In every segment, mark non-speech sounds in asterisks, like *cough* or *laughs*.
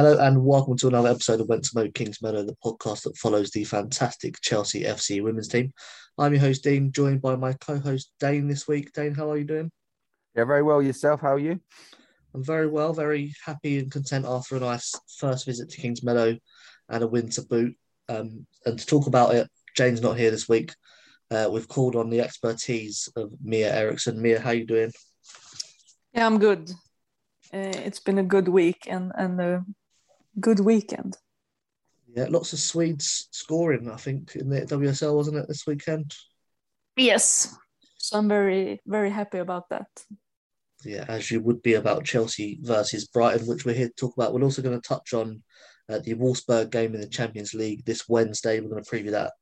Hello and welcome to another episode of Went to Mow Kingsmeadow, the podcast that follows the fantastic Chelsea FC women's team. I'm your host Dean, joined by my co-host Dayne this week. Dayne, how are you doing? Yeah, very well. Yourself? How are you? I'm very well, very happy and content after a nice first visit to Kingsmeadow and a win to boot. Um, and to talk about it, Jane's not here this week. Uh, we've called on the expertise of Mia Eriksson. Mia, how are you doing? Yeah, I'm good. Uh, it's been a good week and and a good weekend. Yeah, lots of Swedes scoring. I think in the WSL wasn't it this weekend? Yes, so I'm very very happy about that. Yeah, as you would be about Chelsea versus Brighton, which we're here to talk about. We're also going to touch on uh, the Wolfsburg game in the Champions League this Wednesday. We're going to preview that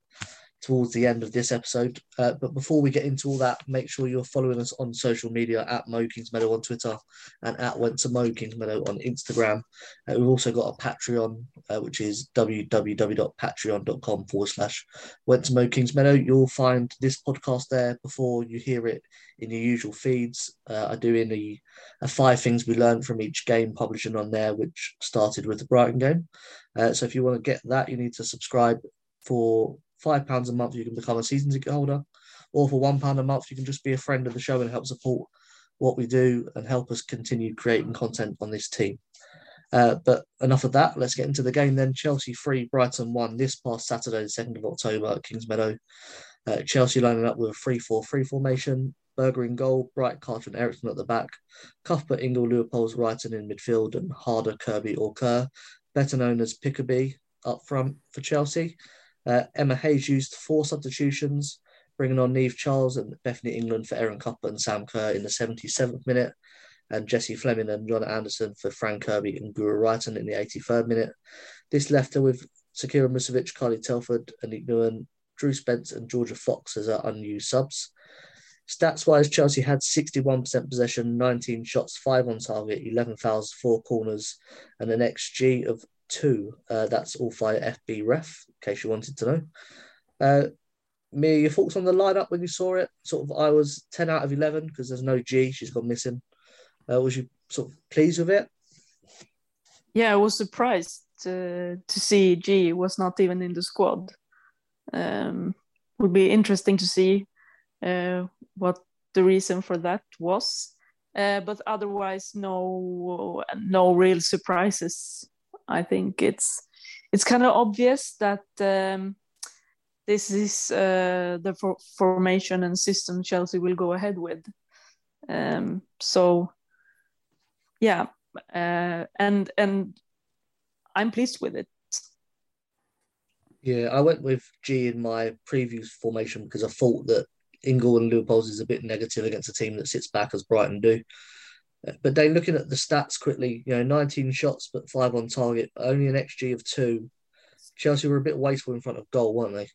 towards the end of this episode. Uh, but before we get into all that, make sure you're following us on social media at Mow Kingsmeadow on Twitter and at Went to Mow Kingsmeadow on Instagram. Uh, we've also got a Patreon, uh, which is www.patreon.com forward slash Went to Mow Kings Meadow. You'll find this podcast there before you hear it in your usual feeds. Uh, I do in the uh, five things we learned from each game publishing on there, which started with the Brighton game. Uh, so if you want to get that, you need to subscribe for five pounds a month, you can become a season ticket holder, or for one pound a month, you can just be a friend of the show and help support what we do and help us continue creating content on this team. Uh, but enough of that. Let's get into the game then. Chelsea 3, Brighton 1 this past Saturday, the 2nd of October at Kingsmeadow. Uh, Chelsea lining up with a 3 4 3 formation. Berger in goal, Bright, Carter, and Eriksson at the back. Cuthbert, Ingle, Leupolz, Reiten in midfield, and Harder, Kirby, or Kerr. Better known as Pickaby up front for Chelsea. Uh, Emma Hayes used four substitutions, bringing on Niamh Charles and Bethany England for Erin Cuthbert and Sam Kerr in the 77th minute, and Jessie Fleming and Jonna Andersson for Fran Kirby and Guro Reiten in the 83rd minute. This left her with Zecira Musovic, Carly Telford, Aniek Nouwen, Drew Spence, and Georgia Fox as her unused subs. Stats wise, Chelsea had 61% possession, 19 shots, 5 on target, 11 fouls, 4 corners, and an XG of two. Uh, that's all via FB Ref, in case you wanted to know. Uh, Mia, your thoughts on the lineup when you saw it? Sort of, I was 10 out of 11 because there's no Ji, she's gone missing. Uh, was you sort of pleased with it? Yeah, I was surprised to, see Ji was not even in the squad. Um, would be interesting to see uh, what the reason for that was. Uh, but otherwise, no, no real surprises I think it's it's kind of obvious that um, this is uh, the for formation and system Chelsea will go ahead with. Um, so yeah, uh, and and I'm pleased with it. Yeah, I went with Ji in my previous formation because I thought that Ingle and Leupolz is a bit negative against a team that sits back as Brighton do. But then looking at the stats quickly, you know, 19 shots but five on target, only an XG of two. Chelsea were a bit wasteful in front of goal, weren't they?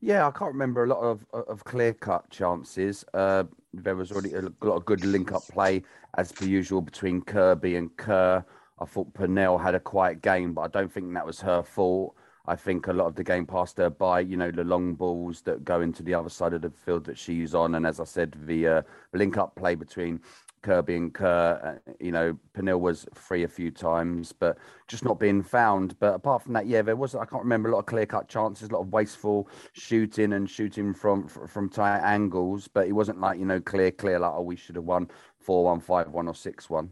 Yeah, I can't remember a lot of of clear cut chances. Uh, there was already a lot of good link up play as per usual between Kirby and Kerr. I thought Pernille had a quiet game, but I don't think that was her fault. I think a lot of the game passed her by, you know, the long balls that go into the other side of the field that she's on. And as I said, the uh, link up play between Kerr. Uh, you know, Pernille was free a few times, but just not being found. But apart from that, yeah, there was I can't remember a lot of clear cut chances, a lot of wasteful shooting and shooting from from tight angles. But it wasn't like you know clear, clear like oh we should have won four one, five one, or six one.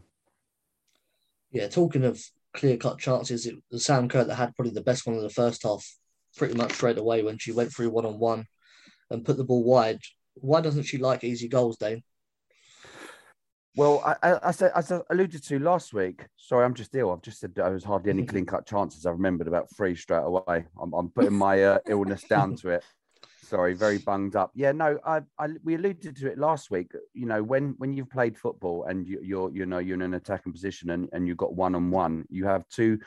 Yeah, talking of clear cut chances, it was Sam Kerr that had probably the best one in the first half, pretty much straight away when she went through one on one and put the ball wide. Why doesn't she like easy goals, Dayne? Well, I, I, I, said, as I alluded to last week, sorry, I'm just ill. I've just said there was hardly any clean cut chances. I remembered about three straight away. I'm, I'm putting my uh, *laughs* illness down to it. Sorry, very bunged up. Yeah, no, I, I, we alluded to it last week. You know, when when you've played football and you, you're you know you're in an attacking position and, and you've got one on one, you have two.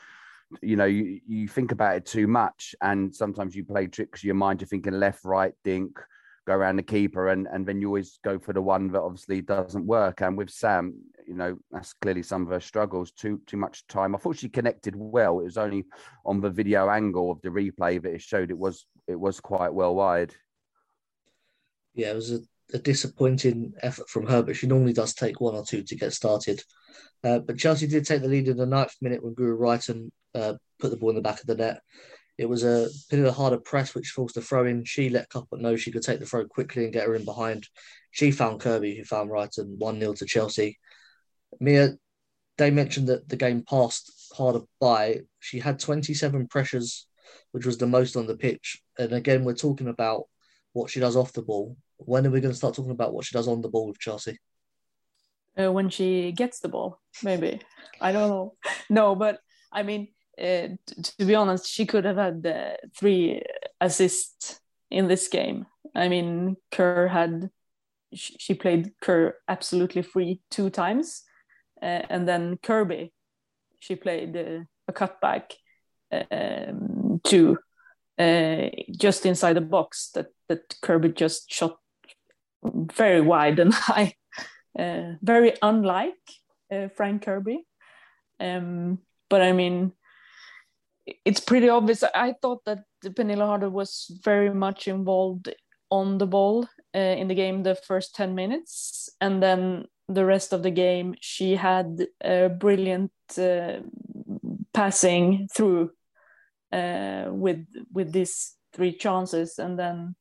You know, you, you think about it too much, and sometimes you play tricks your mind. You're thinking left, right, dink, go around the keeper and and then you always go for the one that obviously doesn't work. And with sam you know that's clearly some of her struggles. Too too much time. I thought she connected well. It was only on the video angle of the replay that it showed it was it was quite well wide yeah it was a, a disappointing effort from her but she normally does take one or two to get started. Uh, but Chelsea did take the lead in the ninth minute when Guro Reiten uh, put the ball in the back of the net. It was a bit of a harder press, which forced the throw in. She let Cuthbert know she could take the throw quickly and get her in behind. She found Kirby, who found Reiten 1 0 to Chelsea. Mia, they mentioned that the game passed harder by. She had 27 pressures, which was the most on the pitch. And again, we're talking about what she does off the ball. When are we going to start talking about what she does on the ball with Chelsea? Uh, when she gets the ball, maybe. I don't know. No, but I mean, uh, to be honest, she could have had three assists in this game. I mean, Kerr had she played Kerr absolutely free two times, uh, and then Kirby, she played uh, a cutback um, two, uh, just inside the box that that Kirby just shot very wide and *laughs* high, uh, very unlike Fran Kirby. Um, but I mean, it's pretty obvious. I thought that Pernille Harder was very much involved on the ball uh, in the game the first 10 minutes. And then the rest of the game, she had a brilliant uh, passing through uh, with with these three chances. And then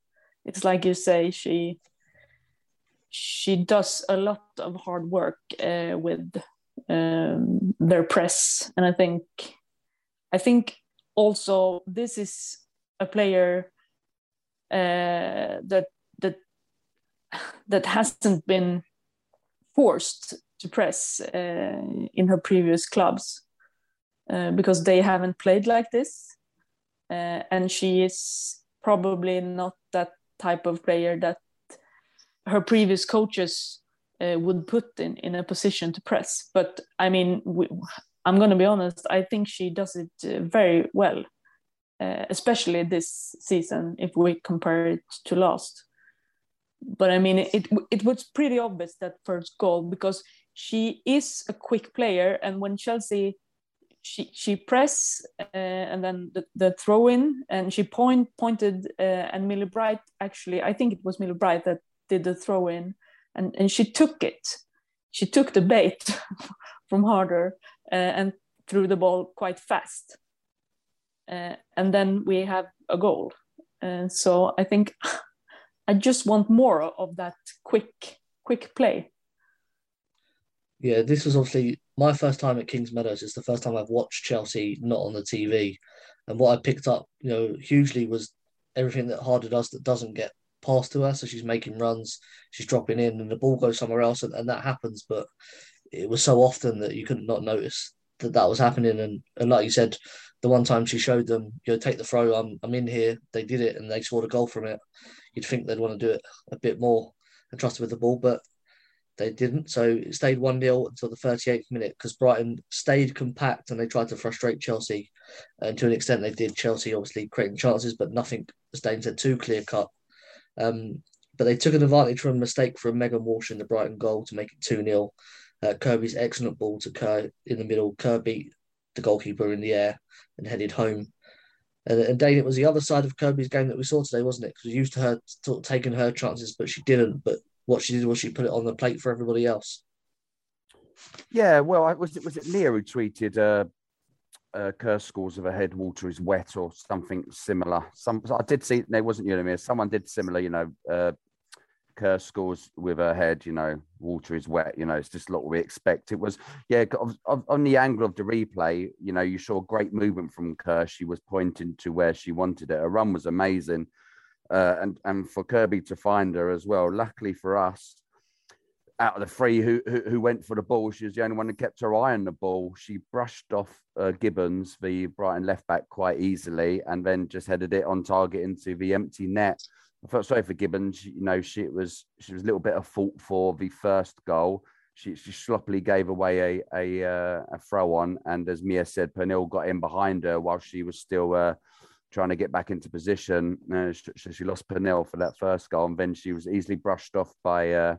it's like you say, she she does a lot of hard work uh, with um, their press. And I think I think also this is a player uh, that that *laughs* that hasn't been forced to press uh, in her previous clubs uh, because they haven't played like this, uh, and she is probably not that type of player that her previous coaches uh, would put in in a position to press. But I mean, we, I'm going to be honest, I think she does it uh, very well, uh, especially this season if we compare it to last. But I mean, it it was pretty obvious that first goal because she is a quick player, and when Chelsea she she press uh, and then the, the throw in and she point pointed uh, and Millie Bright actually I think it was Millie Bright that did the throw in and and she took it she took the bait *laughs* from Harder and threw the ball quite fast. Uh, and then we have a goal. And so I think *laughs* I just want more of that quick, quick play. Yeah, this was obviously my first time at Kingsmeadows. It's the first time I've watched Chelsea not on the TV. And what I picked up, you know, hugely was everything that Harder does that doesn't get passed to her. So she's making runs, she's dropping in, and the ball goes somewhere else, and, and that happens. But it was so often that you could not not notice that that was happening. And, and like you said, the one time she showed them, you know, take the throw, I'm, I'm in here. They did it and they scored a goal from it. You'd think they'd want to do it a bit more and trust with the ball, but they didn't. So it stayed 1 0 until the 38th minute because Brighton stayed compact and they tried to frustrate Chelsea. And to an extent, they did. Chelsea obviously creating chances, but nothing, as Dayne said, too clear cut. Um, but they took an advantage from a mistake from Megan Walsh in the Brighton goal to make it 2 0. Uh, Kirby's excellent ball to Kerr in the middle. Kerr beat the goalkeeper in the air and headed home. And, and Dayne, it was the other side of Kirby's game that we saw today, wasn't it? Because we used to her taking her chances, but she didn't. But what she did was she put it on the plate for everybody else. Yeah, well, was it was it Leah who tweeted uh, uh, Kerr scores of a head water is wet or something similar. Some I did see. It wasn't you, Someone did similar. You know, uh, Kerr scores with her head, you know, water is wet, you know, it's just what we expect. It was, yeah, on the angle of the replay, you know, you saw great movement from Kerr. She was pointing to where she wanted it. Her run was amazing. Uh, and, and for Kirby to find her as well. Luckily for us, out of the three who, who, who went for the ball, she was the only one who kept her eye on the ball. She brushed off uh, Gibbons, the Brighton left back, quite easily, and then just headed it on target into the empty net. I felt sorry for Gibbons. You know, she was she was a little bit of fault for the first goal. She, she sloppily gave away a a, uh, a throw on, and as Mia said, Pernille got in behind her while she was still uh, trying to get back into position. Uh, she, she, lost Pernille for that first goal, and then she was easily brushed off by uh,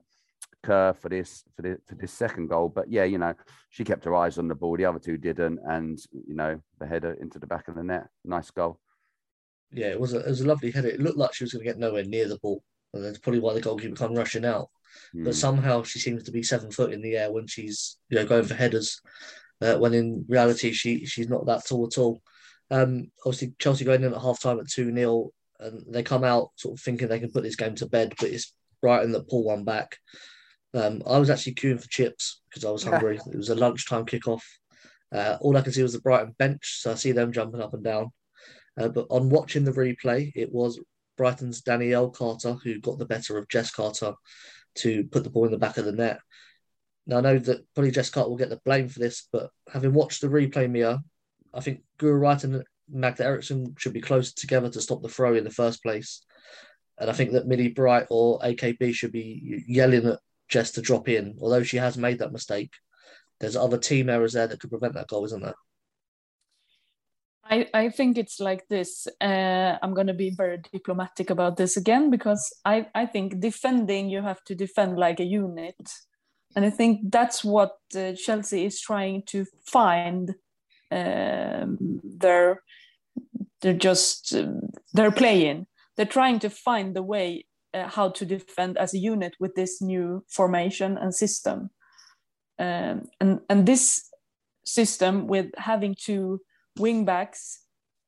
Kerr for this for this for this second goal. But yeah, you know, she kept her eyes on the ball. The other two didn't, and you know, the header into the back of the net. Nice goal yeah, it was a it was a lovely header. It looked like she was going to get nowhere near the ball, and that's probably why the goalkeeper come rushing out. mm. but hmm. somehow she seems to be seven foot in the air when she's you know going for headers. Uh, when in reality she she's not that tall at all. Um, obviously Chelsea going in at half time at two 0 and they come out sort of thinking they can put this game to bed, but it's Brighton that pull one back. Um, I was actually queuing for chips because I was *laughs* hungry. it was a lunchtime kickoff. Uh, all I could see was the Brighton bench, so I see them jumping up and down. Uh, but on watching the replay, it was Brighton's Danielle Carter who got the better of Jess Carter to put the ball in the back of the net. Now I know that probably Jess Carter will get the blame for this, but having watched the replay, Mia, I think Guro Reiten and Magda Eriksson should be closer together to stop the throw in the first place. And I think that Millie Bright or AKB should be yelling at Jess to drop in, although she has made that mistake. There's other team errors there that could prevent that goal, isn't there? I, I think it's like this. Uh, I'm going to be very diplomatic about this again because I, I think defending, you have to defend like a unit. And I think that's what uh, Chelsea is trying to find. Um, they're, they're just, uh, they're playing. They're trying to find the way uh, how to defend as a unit with this new formation and system. Um, and, and this system with having to wingbacks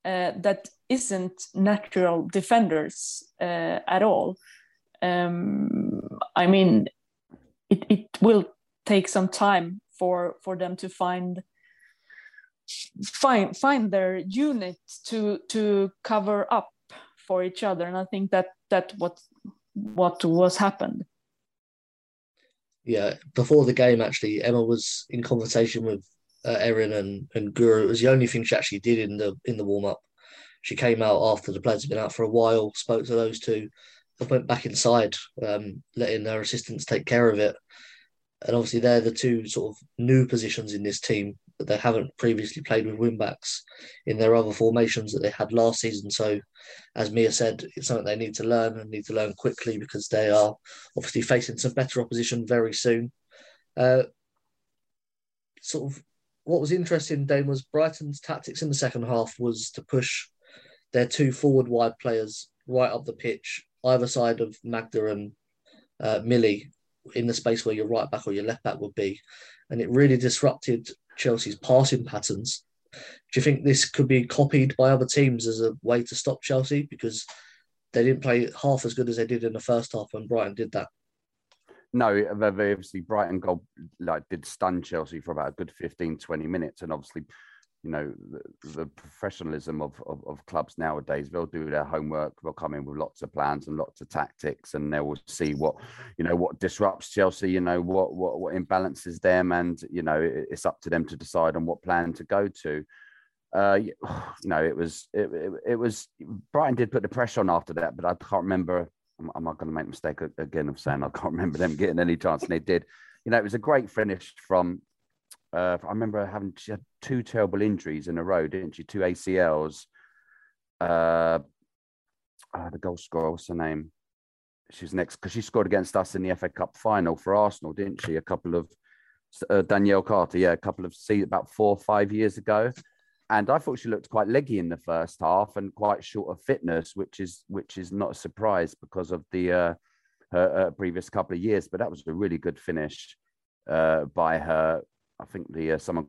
uh, that isn't natural defenders uh, at all. Um, I mean, it, it will take some time for for them to find find find their unit to to cover up for each other, and I think that that what what was happened. Yeah, before the game, actually, Emma was in conversation with uh, Erin and, and Guro. It was the only thing she actually did in the in the warm up. She came out after the players had been out for a while, spoke to those two, went back inside, um, letting their assistants take care of it. And obviously, they're the two sort of new positions in this team that they haven't previously played with wingbacks in their other formations that they had last season. So, as Mia said, it's something they need to learn and need to learn quickly because they are obviously facing some better opposition very soon. Uh, sort of what was interesting, Dayne, was Brighton's tactics in the second half was to push their two forward wide players right up the pitch, either side of Magda and uh, Millie, in the space where your right back or your left back would be. And it really disrupted Chelsea's passing patterns. Do you think this could be copied by other teams as a way to stop Chelsea? Because they didn't play half as good as they did in the first half when Brighton did that no, they obviously Brighton goal like did stun Chelsea for about a good 15, 20 minutes. And obviously, you know, the, the professionalism of, of, of, clubs nowadays, they'll do their homework, they'll come in with lots of plans and lots of tactics, and they will see what, you know, what disrupts Chelsea, you know, what what what imbalances them, and you know, it, it's up to them to decide on what plan to go to. Uh, *sighs* you know, it was it, it, it was Brighton did put the pressure on after that, but I can't remember I'm, I'm not going to make a mistake again of saying I can't *laughs* remember them getting any chance, and they did. You know, it was a great finish from. Uh, I remember having she had two terrible injuries in a row, didn't she? Two ACLs. Uh, uh, the goal scorer, what's her name? She's next because she scored against us in the FA Cup final for Arsenal, didn't she? A couple of uh, Danielle Carter, yeah, a couple of see about four or five years ago and I thought she looked quite leggy in the first half and quite short of fitness, which is which is not a surprise because of the uh, her uh, previous couple of years. But that was a really good finish uh, by her. I think the uh, someone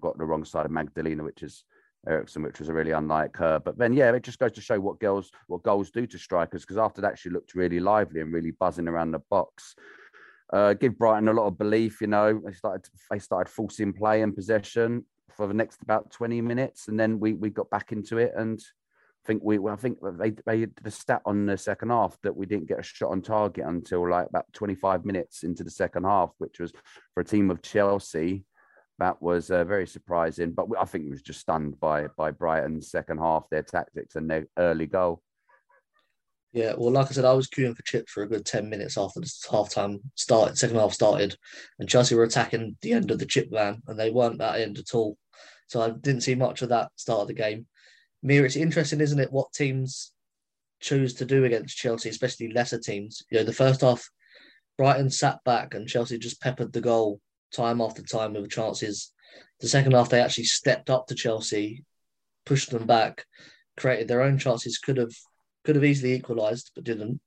got the wrong side of Magdalena, which is Eriksson, which was really unlike her. But then, yeah, it just goes to show what girls, what goals do to strikers. Because after that, she looked really lively and really buzzing around the box. Uh, give Brighton a lot of belief. You know, they started they started forcing play and possession for the next about 20 minutes and then we we got back into it and I think we I think they they did a stat on the second half that we didn't get a shot on target until like about 25 minutes into the second half which was for a team of Chelsea that was uh, very surprising but I think we was just stunned by by Brighton's second half their tactics and their early goal yeah, well, like I said, I was queuing for chips for a good 10 minutes after the half time started, second half started, and Chelsea were attacking the end of the chip van, and they weren't that end at all. So I didn't see much of that start of the game. Mia, it's interesting, isn't it, what teams choose to do against Chelsea, especially lesser teams. You know, the first half, Brighton sat back and Chelsea just peppered the goal time after time with chances. The second half, they actually stepped up to Chelsea, pushed them back, created their own chances, could have could have easily equalised, but didn't.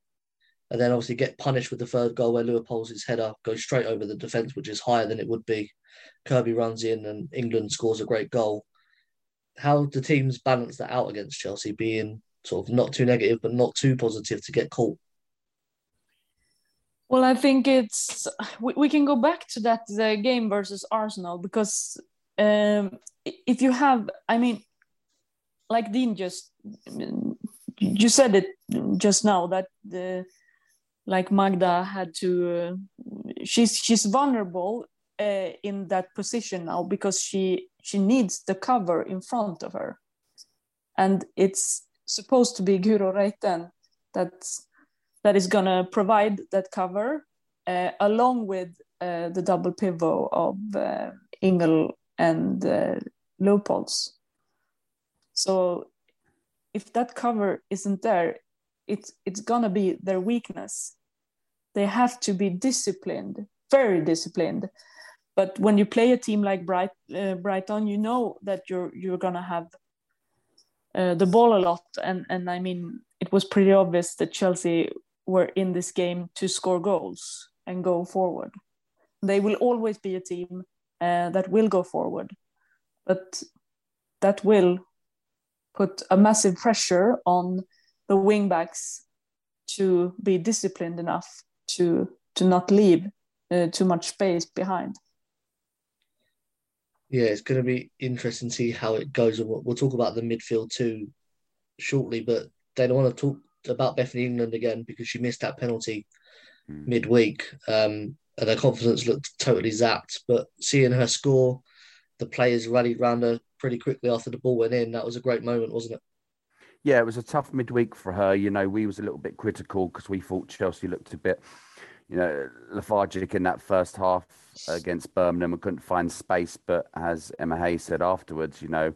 And then obviously get punished with the third goal where Leupolz's header goes straight over the defence, which is higher than it would be. Kirby runs in and England scores a great goal. How do teams balance that out against Chelsea, being sort of not too negative but not too positive to get caught? Well, I think it's we, we can go back to that the game versus Arsenal because um, if you have, I mean, like Dean just you said it just now that the like Magda had to uh, she's she's vulnerable uh, in that position now because she she needs the cover in front of her and it's supposed to be Guro Reiten that's that is going to provide that cover uh, along with uh, the double pivot of uh, Ingle and uh, Leupolz. So if that cover isn't there, it's it's gonna be their weakness. They have to be disciplined, very disciplined. But when you play a team like Bright, uh, Brighton, you know that you're you're gonna have uh, the ball a lot, and and I mean it was pretty obvious that Chelsea were in this game to score goals and go forward. They will always be a team uh, that will go forward, but that will put a massive pressure on the wingbacks to be disciplined enough to to not leave uh, too much space behind. Yeah, it's going to be interesting to see how it goes. And we'll, we'll talk about the midfield too shortly, but they don't want to talk about Bethany England again because she missed that penalty mm. midweek. Um, and her confidence looked totally zapped. But seeing her score, the players rallied around her pretty quickly after the ball went in. That was a great moment, wasn't it? Yeah, it was a tough midweek for her. You know, we was a little bit critical because we thought Chelsea looked a bit, you know, lethargic in that first half against Birmingham and couldn't find space. But as Emma Hayes said afterwards, you know,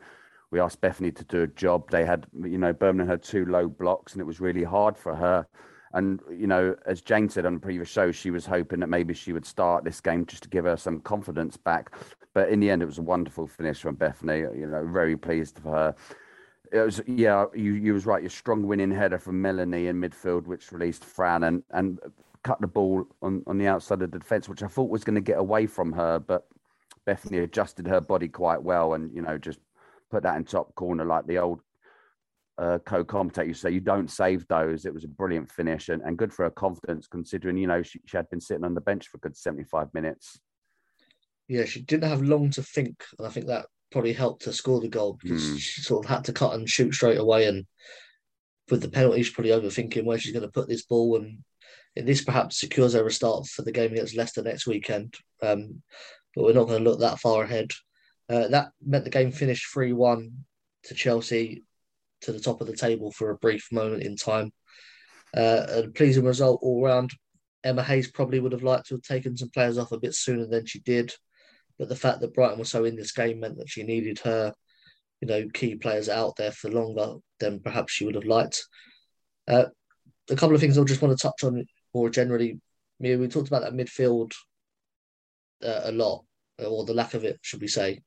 we asked Bethany to do a job. They had, you know, Birmingham had two low blocks and it was really hard for her. And, you know, as Jane said on the previous show, she was hoping that maybe she would start this game just to give her some confidence back. But in the end, it was a wonderful finish from Bethany. You know, very pleased for her. It was, yeah, you, you was right. Your strong winning header from Melanie in midfield, which released Fran and, and cut the ball on, on the outside of the defence, which I thought was going to get away from her. But Bethany adjusted her body quite well and, you know, just put that in top corner like the old uh, co-commentator say you don't save those. It was a brilliant finish and, and good for her confidence, considering you know she, she had been sitting on the bench for a good seventy-five minutes. Yeah, she didn't have long to think, and I think that probably helped her score the goal because mm. she sort of had to cut and shoot straight away. And with the penalty, she's probably overthinking where she's going to put this ball, and, and this perhaps secures her a start for the game against Leicester next weekend. Um, but we're not going to look that far ahead. Uh, that meant the game finished 3 1 to Chelsea to the top of the table for a brief moment in time. Uh, a pleasing result all round. Emma Hayes probably would have liked to have taken some players off a bit sooner than she did, but the fact that Brighton was so in this game meant that she needed her, you know, key players out there for longer than perhaps she would have liked. Uh, a couple of things I'll just want to touch on more generally. Mia, we talked about that midfield uh, a lot, or the lack of it, should we say?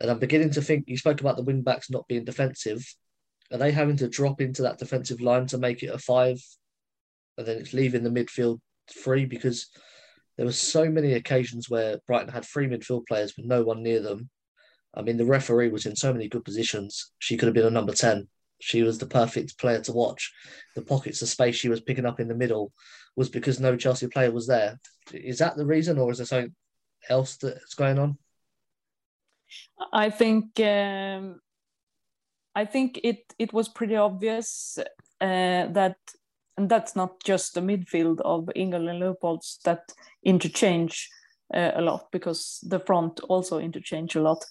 And I'm beginning to think you spoke about the wing backs not being defensive. Are they having to drop into that defensive line to make it a five? And then it's leaving the midfield free because there were so many occasions where Brighton had three midfield players with no one near them. I mean, the referee was in so many good positions. She could have been a number 10. She was the perfect player to watch. The pockets of space she was picking up in the middle was because no Chelsea player was there. Is that the reason, or is there something else that's going on? I think um, I think it it was pretty obvious uh, that, and that's not just the midfield of Ingle and Leupolz that interchange uh, a lot because the front also interchange a lot.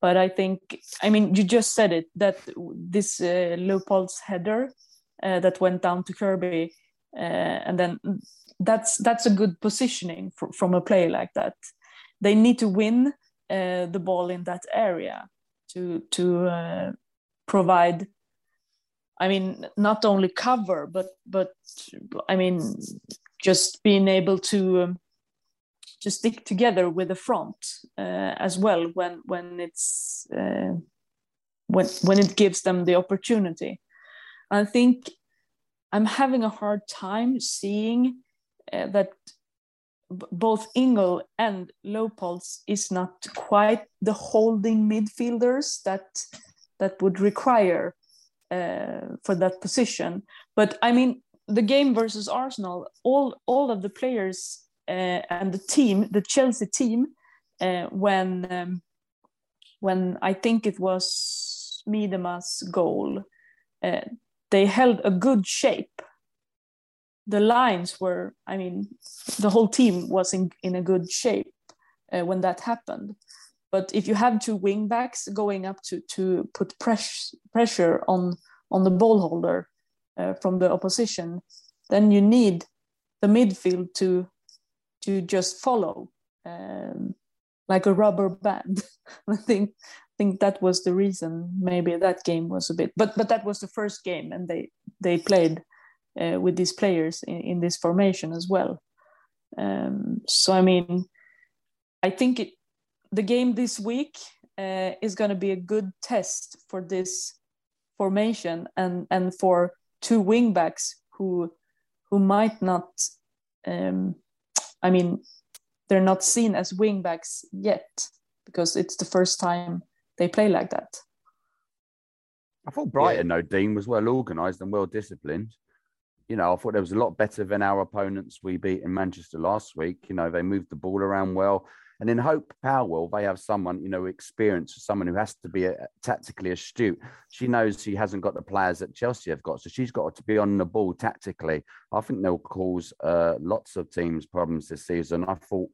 But I think, I mean, you just said it that this uh, Leupolz header uh, that went down to Kirby, uh, and then that's that's a good positioning for, from a play like that. They need to win uh, the ball in that area to to uh, provide i mean not only cover but but i mean just being able to um, to stick together with the front uh, as well when when it's uh, when when it gives them the opportunity. I think I'm having a hard time seeing uh, that both Ingle and Leupolz is not quite the holding midfielders that that would require uh, for that position. But I mean, the game versus Arsenal, all all of the players uh, and the team, the Chelsea team, uh, when um, when I think it was Miedema's goal, uh, they held a good shape. The lines were, I mean, the whole team was in, in a good shape uh, when that happened. But if you have two wing backs going up to, to put press, pressure on, on the ball holder uh, from the opposition, then you need the midfield to, to just follow um, like a rubber band. *laughs* I think think that was the reason maybe that game was a bit but but that was the first game and they they played uh, with these players in, in this formation as well um, so i mean i think it, the game this week uh, is going to be a good test for this formation and and for two wingbacks who who might not um, i mean they're not seen as wingbacks yet because it's the first time they play like that. I thought Brighton, yeah. though, Dean was well organised and well disciplined. You know, I thought there was a lot better than our opponents we beat in Manchester last week. You know, they moved the ball around well. And in Hope Powell, they have someone, you know, experienced, someone who has to be a, tactically astute. She knows she hasn't got the players that Chelsea have got. So she's got to be on the ball tactically. I think they'll cause uh, lots of teams problems this season. I thought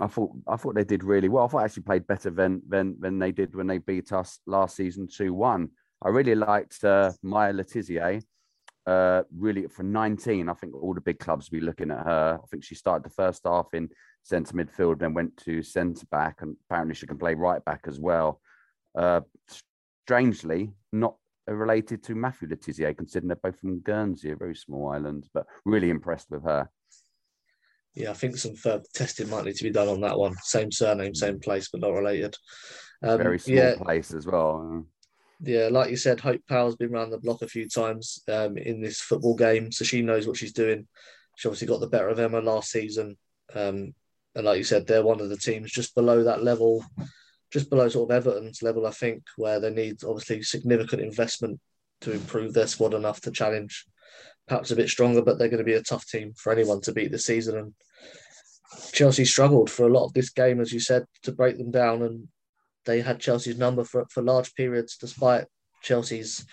I thought I thought they did really well. I thought I actually played better than than than they did when they beat us last season two one. I really liked uh, Maya Le Tissier. Uh, really for 19, I think all the big clubs will be looking at her. I think she started the first half in centre midfield, then went to centre back, and apparently she can play right back as well. Uh, strangely, not related to Matthew Le Tissier, considering they're both from Guernsey, a very small island, but really impressed with her. Yeah, I think some further testing might need to be done on that one. Same surname, same place, but not related. Um, Very small yeah, place as well. Yeah, like you said, Hope Powell's been around the block a few times um, in this football game, so she knows what she's doing. She obviously got the better of Emma last season, um, and like you said, they're one of the teams just below that level, just below sort of Everton's level, I think, where they need obviously significant investment to improve their squad enough to challenge perhaps a bit stronger, but they're going to be a tough team for anyone to beat this season. And Chelsea struggled for a lot of this game, as you said, to break them down, and they had Chelsea's number for for large periods, despite Chelsea's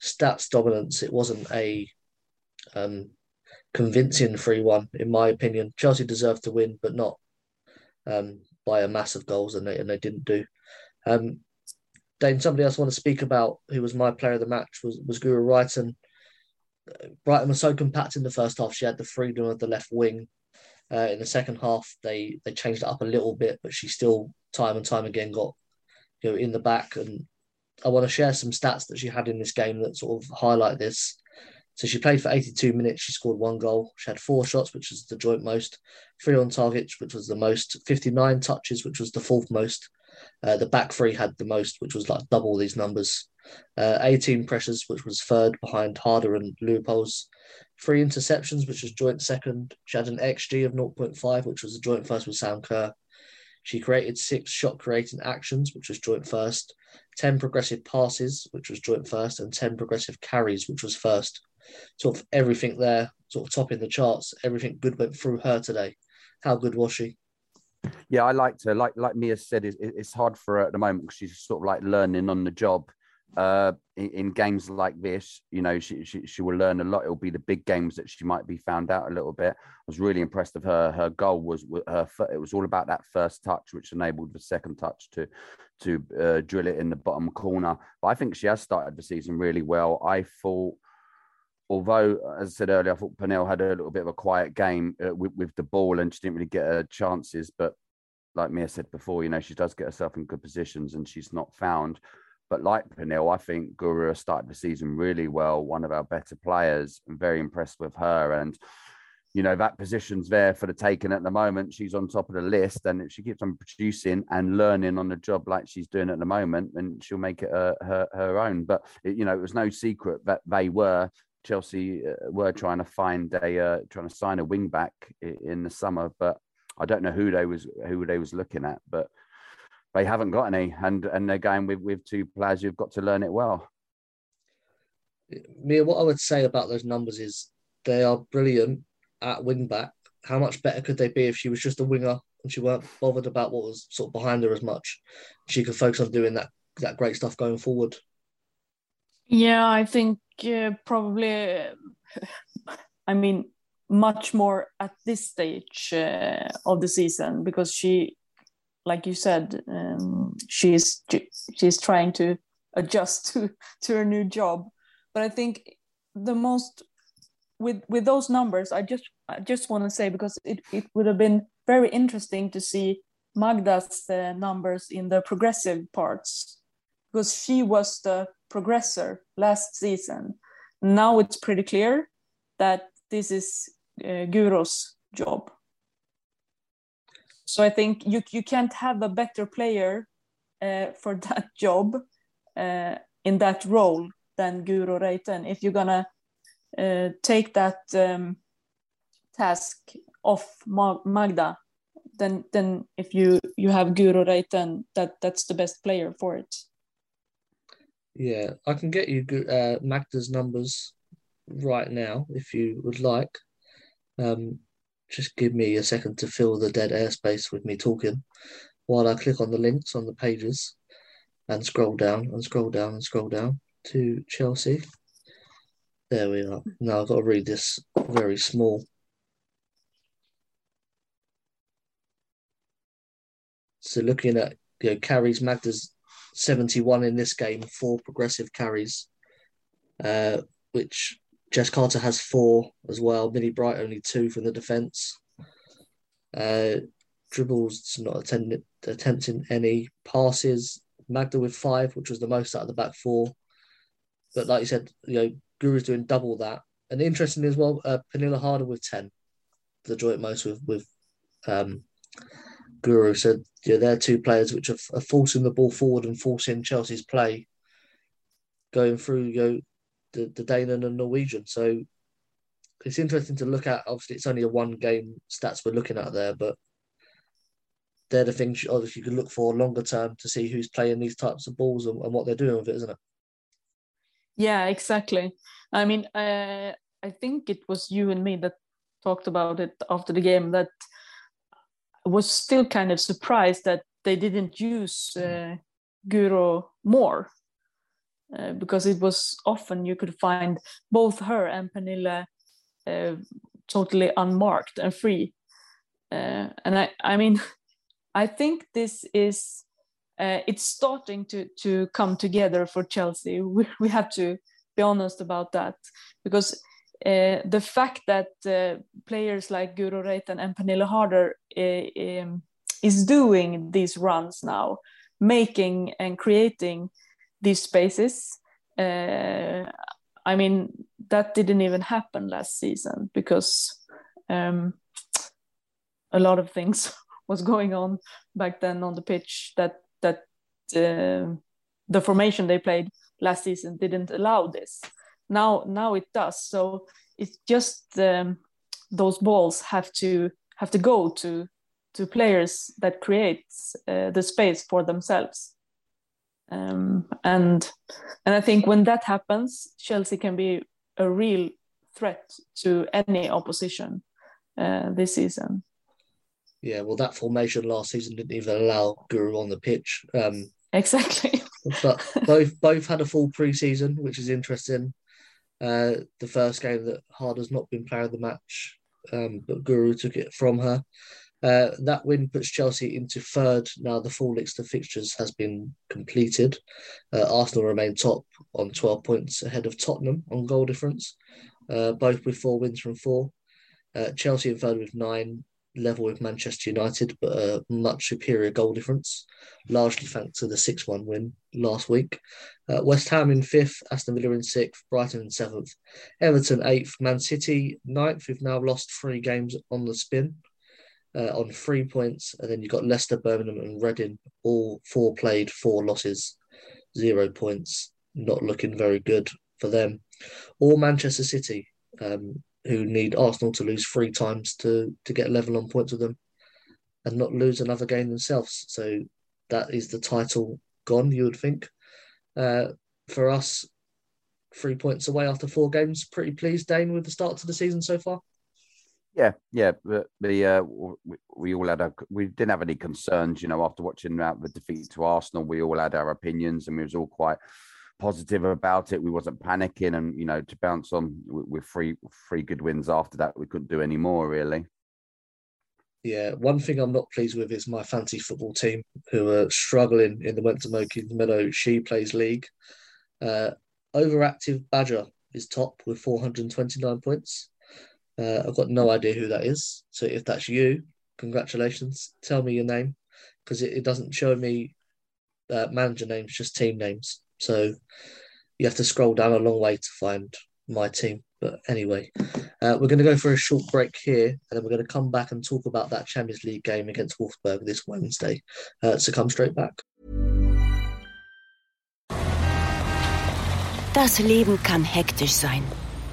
stats dominance. It wasn't a um, convincing three one, in my opinion. Chelsea deserved to win, but not um, by a massive goals, and they and they didn't do. Um, Dayne, somebody else I want to speak about who was my player of the match was was Guro Reiten. Brighton was so compact in the first half. She had the freedom of the left wing. Uh, in the second half, they they changed it up a little bit, but she still time and time again got you know in the back. And I want to share some stats that she had in this game that sort of highlight this. So she played for 82 minutes. She scored one goal. She had four shots, which was the joint most, three on target, which was the most, 59 touches, which was the fourth most. Uh, the back three had the most, which was like double these numbers. Uh, 18 pressures, which was third behind Harder and Leupolz. Three interceptions, which was joint second. She had an XG of 0.5, which was a joint first with Sam Kerr. She created six shot creating actions, which was joint first, 10 progressive passes, which was joint first, and 10 progressive carries, which was first. Sort of everything there, sort of topping the charts. Everything good went through her today. How good was she? Yeah, I liked her. Like like Mia said, it's, hard for her at the moment because she's sort of like learning on the job uh, in, in, games like this, you know, she, she, she will learn a lot. It'll be the big games that she might be found out a little bit. I was really impressed with her. Her goal was her. It was all about that first touch, which enabled the second touch to to uh, drill it in the bottom corner. But I think she has started the season really well. I thought. Although, as I said earlier, I thought Pernille had a little bit of a quiet game uh, with, with the ball and she didn't really get her chances. But like Mia said before, you know, she does get herself in good positions and she's not found. But like Pernille, I think Guro started the season really well, one of our better players. I'm very impressed with her. And, you know, that position's there for the taking at the moment. She's on top of the list and if she keeps on producing and learning on the job like she's doing at the moment, and she'll make it uh, her, her own. But, it, you know, it was no secret that they were Chelsea uh, were trying to find a uh, trying to sign a wing back in the summer, but I don't know who they was who they was looking at, but they haven't got any, and and they're going with with two players who've got to learn it well. Mia, what I would say about those numbers is they are brilliant at wing back. How much better could they be if she was just a winger and she weren't bothered about what was sort of behind her as much? She could focus on doing that that great stuff going forward. Yeah, I think uh, probably. I mean, much more at this stage uh, of the season because she, like you said, um, she's she's trying to adjust to to her new job. But I think the most with with those numbers, I just I just want to say because it it would have been very interesting to see Magda's uh, numbers in the progressive parts because she was the progressor last season. Now it's pretty clear that this is uh, Guro's job. So I think you you can't have a better player uh, for *laughs* that job uh, in that role than Guro Reiten. If you're gonna uh, take that um, task off Magda, then then if you you have Guro Reiten, that that's the best player for it. Yeah, I can get you uh, Magda's numbers right now if you would like. Um, just give me a second to fill the dead airspace with me talking while I click on the links on the pages and scroll down and scroll down and scroll down to Chelsea. There we are. Now I've got to read this very small. So looking at you know carries Magda's 71 in this game, four progressive carries, uh, which Jess Carter has four as well. Millie Bright only two from the defence. Uh, dribbles not attempting any passes. Magda with five, which was the most out of the back four. But like you said, you know, Guro's doing double that. And interesting as well, uh, Pernille Harder with ten, the joint most with with um, Guro. So yeah, they're two players which are, are forcing the ball forward and forcing Chelsea's play, going through you know the, the Dane and the Norwegian. So it's interesting to look at. Obviously, it's only a one game stats we're looking at there, but they're the things obviously you can look for longer term to see who's playing these types of balls and, and what they're doing with it, isn't it? Yeah, exactly. I mean, uh, I think it was you and me that talked about it after the game that was still kind of surprised that they didn't use uh, Guro more uh, because it was often you could find both her and Pernille uh, totally unmarked and free. Uh, and I, I mean, *laughs* I think this is uh, it's starting to to come together for Chelsea. We, we have to be honest about that because uh, the fact that uh, players like Guro Reiten and Pernille Harder um, is doing these runs now, making and creating these spaces. I mean, that didn't even happen last season because um, a lot of things *laughs* was going on back then on the pitch that that the formation they played last season didn't allow this. Now, now it does. So it's just um, those balls have to have to go to to players that creates uh, the space for themselves. Um, and and I think when that happens, Chelsea can be a real threat to any opposition uh, this season. Yeah, well, that formation last season didn't even allow Guro on the pitch. Um, exactly. *laughs* but both both had a full preseason, which is interesting. Uh, the first game that Harder's not been player of the match, um, but Guro took it from her. Uh, that win puts Chelsea into third. Now the full list of fixtures has been completed. Uh, Arsenal remain top on 12 points ahead of Tottenham on goal difference, uh, both with four wins from four. Uh, Chelsea in third with nine, level with Manchester United, but a much superior goal difference, largely thanks to the 6 1 win last week. Uh, West Ham in fifth, Aston Villa in sixth, Brighton in seventh, Everton eighth, Man City ninth, who've now lost three games on the spin uh, on three points, and then you've got Leicester, Birmingham, and Reading, all four played, four losses, zero points. Not looking very good for them. or Manchester City, um, who need Arsenal to lose three times to to get level on points with them, and not lose another game themselves. So that is the title gone. You would think. Uh, for us, three points away after four games. Pretty pleased, Dayne, with the start to the season so far. Yeah, yeah. The, uh, we, we, all had our, we didn't have any concerns, you know, after watching that the defeat to Arsenal. We all had our opinions, and we was all quite positive about it. We wasn't panicking, and you know, to bounce on with three three good wins after that, we couldn't do any more really. Yeah, one thing I'm not pleased with is my fancy football team, who are struggling in the Wentworth Meadow ShePlays League. Uh, overactive Badger is top with 429 points. Uh, I've got no idea who that is. So if that's you, congratulations. Tell me your name because it, it, doesn't show me uh, manager names, just team names. So you have to scroll down a long way to find my team. But anyway, uh, we're going to go for a short break here, and then we're going to come back and talk about that Champions League game against Wolfsburg this Wednesday. Uh, so come straight back. Das Leben kann hektisch sein.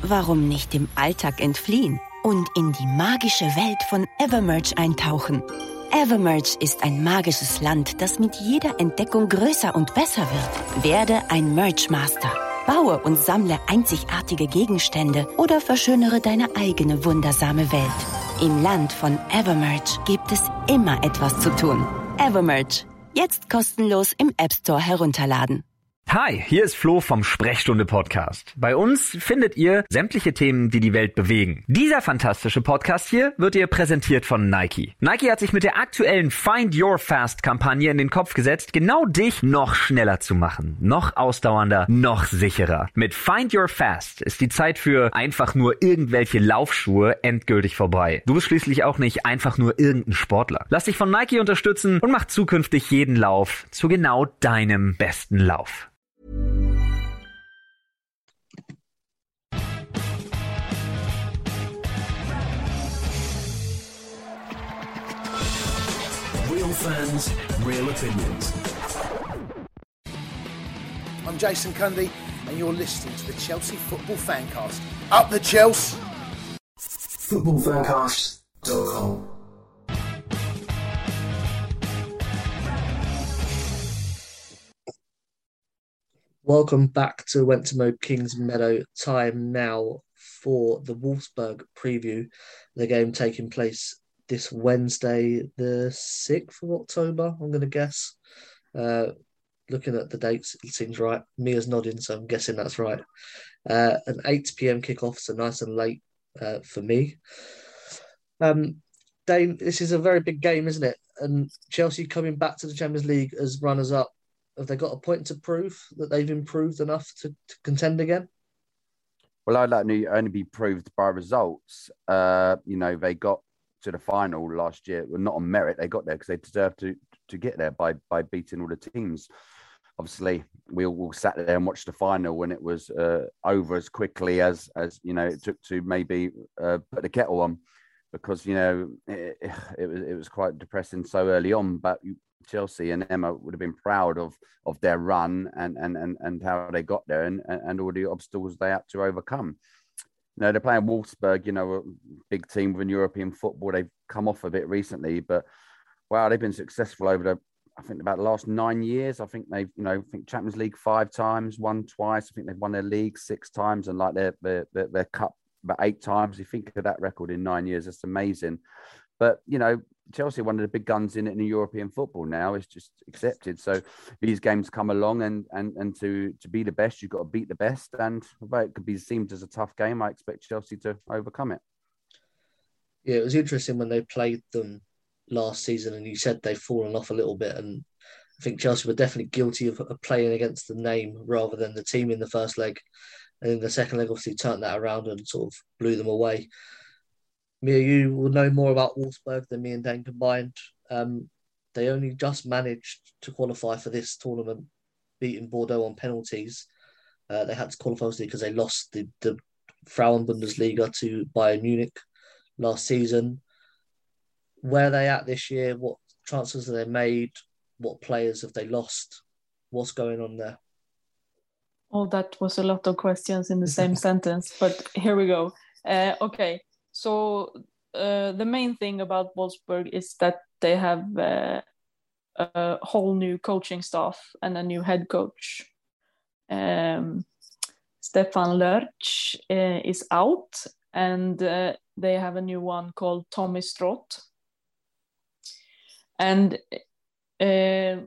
Warum nicht dem Alltag entfliehen und in die magische Welt von Evermerge eintauchen? Evermerge ist ein magisches Land, das mit jeder Entdeckung größer und besser wird. Werde ein Merge Master. Baue und sammle einzigartige Gegenstände oder verschönere deine eigene wundersame Welt. Im Land von Evermerge gibt es immer etwas zu tun. Evermerge. Jetzt kostenlos im App Store herunterladen. Hi, hier ist Flo vom Sprechstunde Podcast. Bei uns findet ihr sämtliche Themen, die die Welt bewegen. Dieser fantastische Podcast hier wird dir präsentiert von Nike. Nike hat sich mit der aktuellen Find Your Fast Kampagne in den Kopf gesetzt, genau dich noch schneller zu machen, noch ausdauernder, noch sicherer. Mit Find Your Fast ist die Zeit für einfach nur irgendwelche Laufschuhe endgültig vorbei. Du bist schließlich auch nicht einfach nur irgendein Sportler. Lass dich von Nike unterstützen und mach zukünftig jeden Lauf zu genau deinem besten Lauf. Fans, real opinions. I'm Jason Cundy, and you're listening to the Chelsea Football Fancast. Up the Chelsea! Footballfancast.com Welcome back to Went To Mow Kingsmeadow. Time now for the Wolfsburg preview. The game taking place this Wednesday, the 6th of October, I'm going to guess. Uh, looking at the dates, it seems right. Mia's nodding, so I'm guessing that's right. Uh, an 8 p.m. kickoff, so nice and late uh, for me. Um, Dayne, this is a very big game, isn't it? And Chelsea coming back to the Champions League as runners up. Have they got a point to prove that they've improved enough to, to contend again? Well, I'd like to only be proved by results. Uh, you know, they got to the final last year. Well, not on merit, they got there because they deserved to to get there by by beating all the teams. Obviously, we all sat there and watched the final when it was uh, over as quickly as as you know it took to maybe uh, put the kettle on, because you know it, it was it was quite depressing so early on. But Chelsea and Emma would have been proud of of their run and and and, and how they got there and, and all the obstacles they had to overcome you know, they're playing Wolfsburg, you know, a big team within European football. They've come off a bit recently, but wow, they've been successful over the, I think about the last nine years. I think they've, you know, I think Champions League five times, won twice. I think they've won their league six times and like their, their, their, their cup about eight times. You think of that record in nine years, that's amazing. But, you know, Chelsea, one of the big guns in in European football now, is just accepted. So these games come along, and and and to to be the best, you've got to beat the best. And although it could be seemed as a tough game, I expect Chelsea to overcome it. Yeah, it was interesting when they played them last season, and you said they've fallen off a little bit, and I think Chelsea were definitely guilty of, of playing against the name rather than the team in the first leg, and in the second leg, obviously turned that around and sort of blew them away. Mia, you will know more about Wolfsburg than me and Dan combined. Um, they only just managed to qualify for this tournament, beating Bordeaux on penalties. Uh, they had to qualify because they lost the, the Frauen Bundesliga to Bayern Munich last season. Where are they at this year? What transfers have they made? What players have they lost? What's going on there? Oh, that was a lot of questions in the same *laughs* sentence, but here we go. Uh, okay, so uh, the main thing about Wolfsburg is that they have uh, a whole new coaching staff and a new head coach. Um, Stefan Lerch uh, is out, and uh, they have a new one called Tommy Stroot. And uh,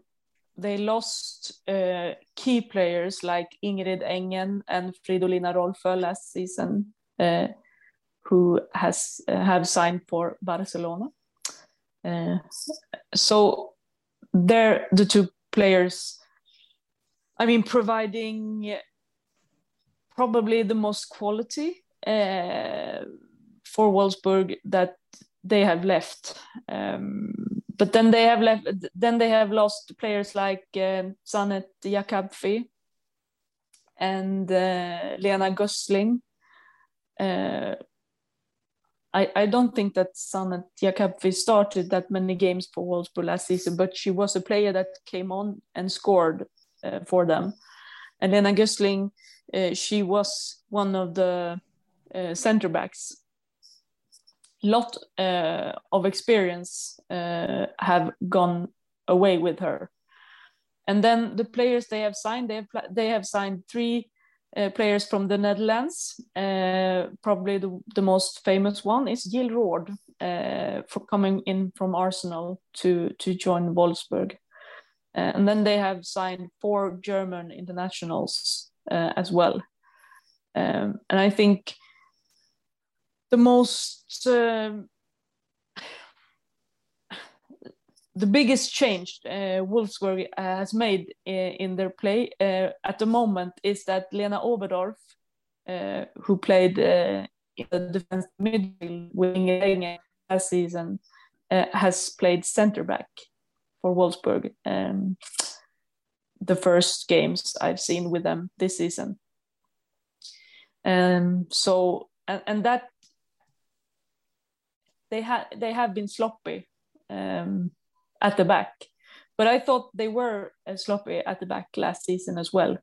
they lost uh, key players like Ingrid Engen and Fridolina Rolfö last season, who has uh, have signed for Barcelona. Uh, so they're the two players. I mean, providing probably the most quality uh, for Wolfsburg that they have left. Um, but then they have left. Then they have lost players like uh, Zsanett Jakabfi and uh, Lena Gössling. Uh, I, I don't think that Zsanett Jakabfi started that many games for Wolfsburg last season, but she was a player that came on and scored uh, for them. And Lena Gössling, uh, she was one of the uh, center backs lot uh, of experience uh, have gone away with her. And then the players they have signed, they have they have signed three players from the Netherlands. Uh, probably the, the most famous one is Jill Roord, uh, for coming in from Arsenal to to join Wolfsburg. Uh, and then they have signed four German internationals as well. Um, and I think the most uh, the biggest change uh, Wolfsburg uh, has made uh, in their play uh, at the moment is that Lena Oberdorf, who played in the defense midfield wing last season, has played center back for Wolfsburg. Um, the first games I've seen with them this season. Um, so and, and that they had they have been sloppy um, at the back, but I thought they were uh, sloppy at the back last season as well.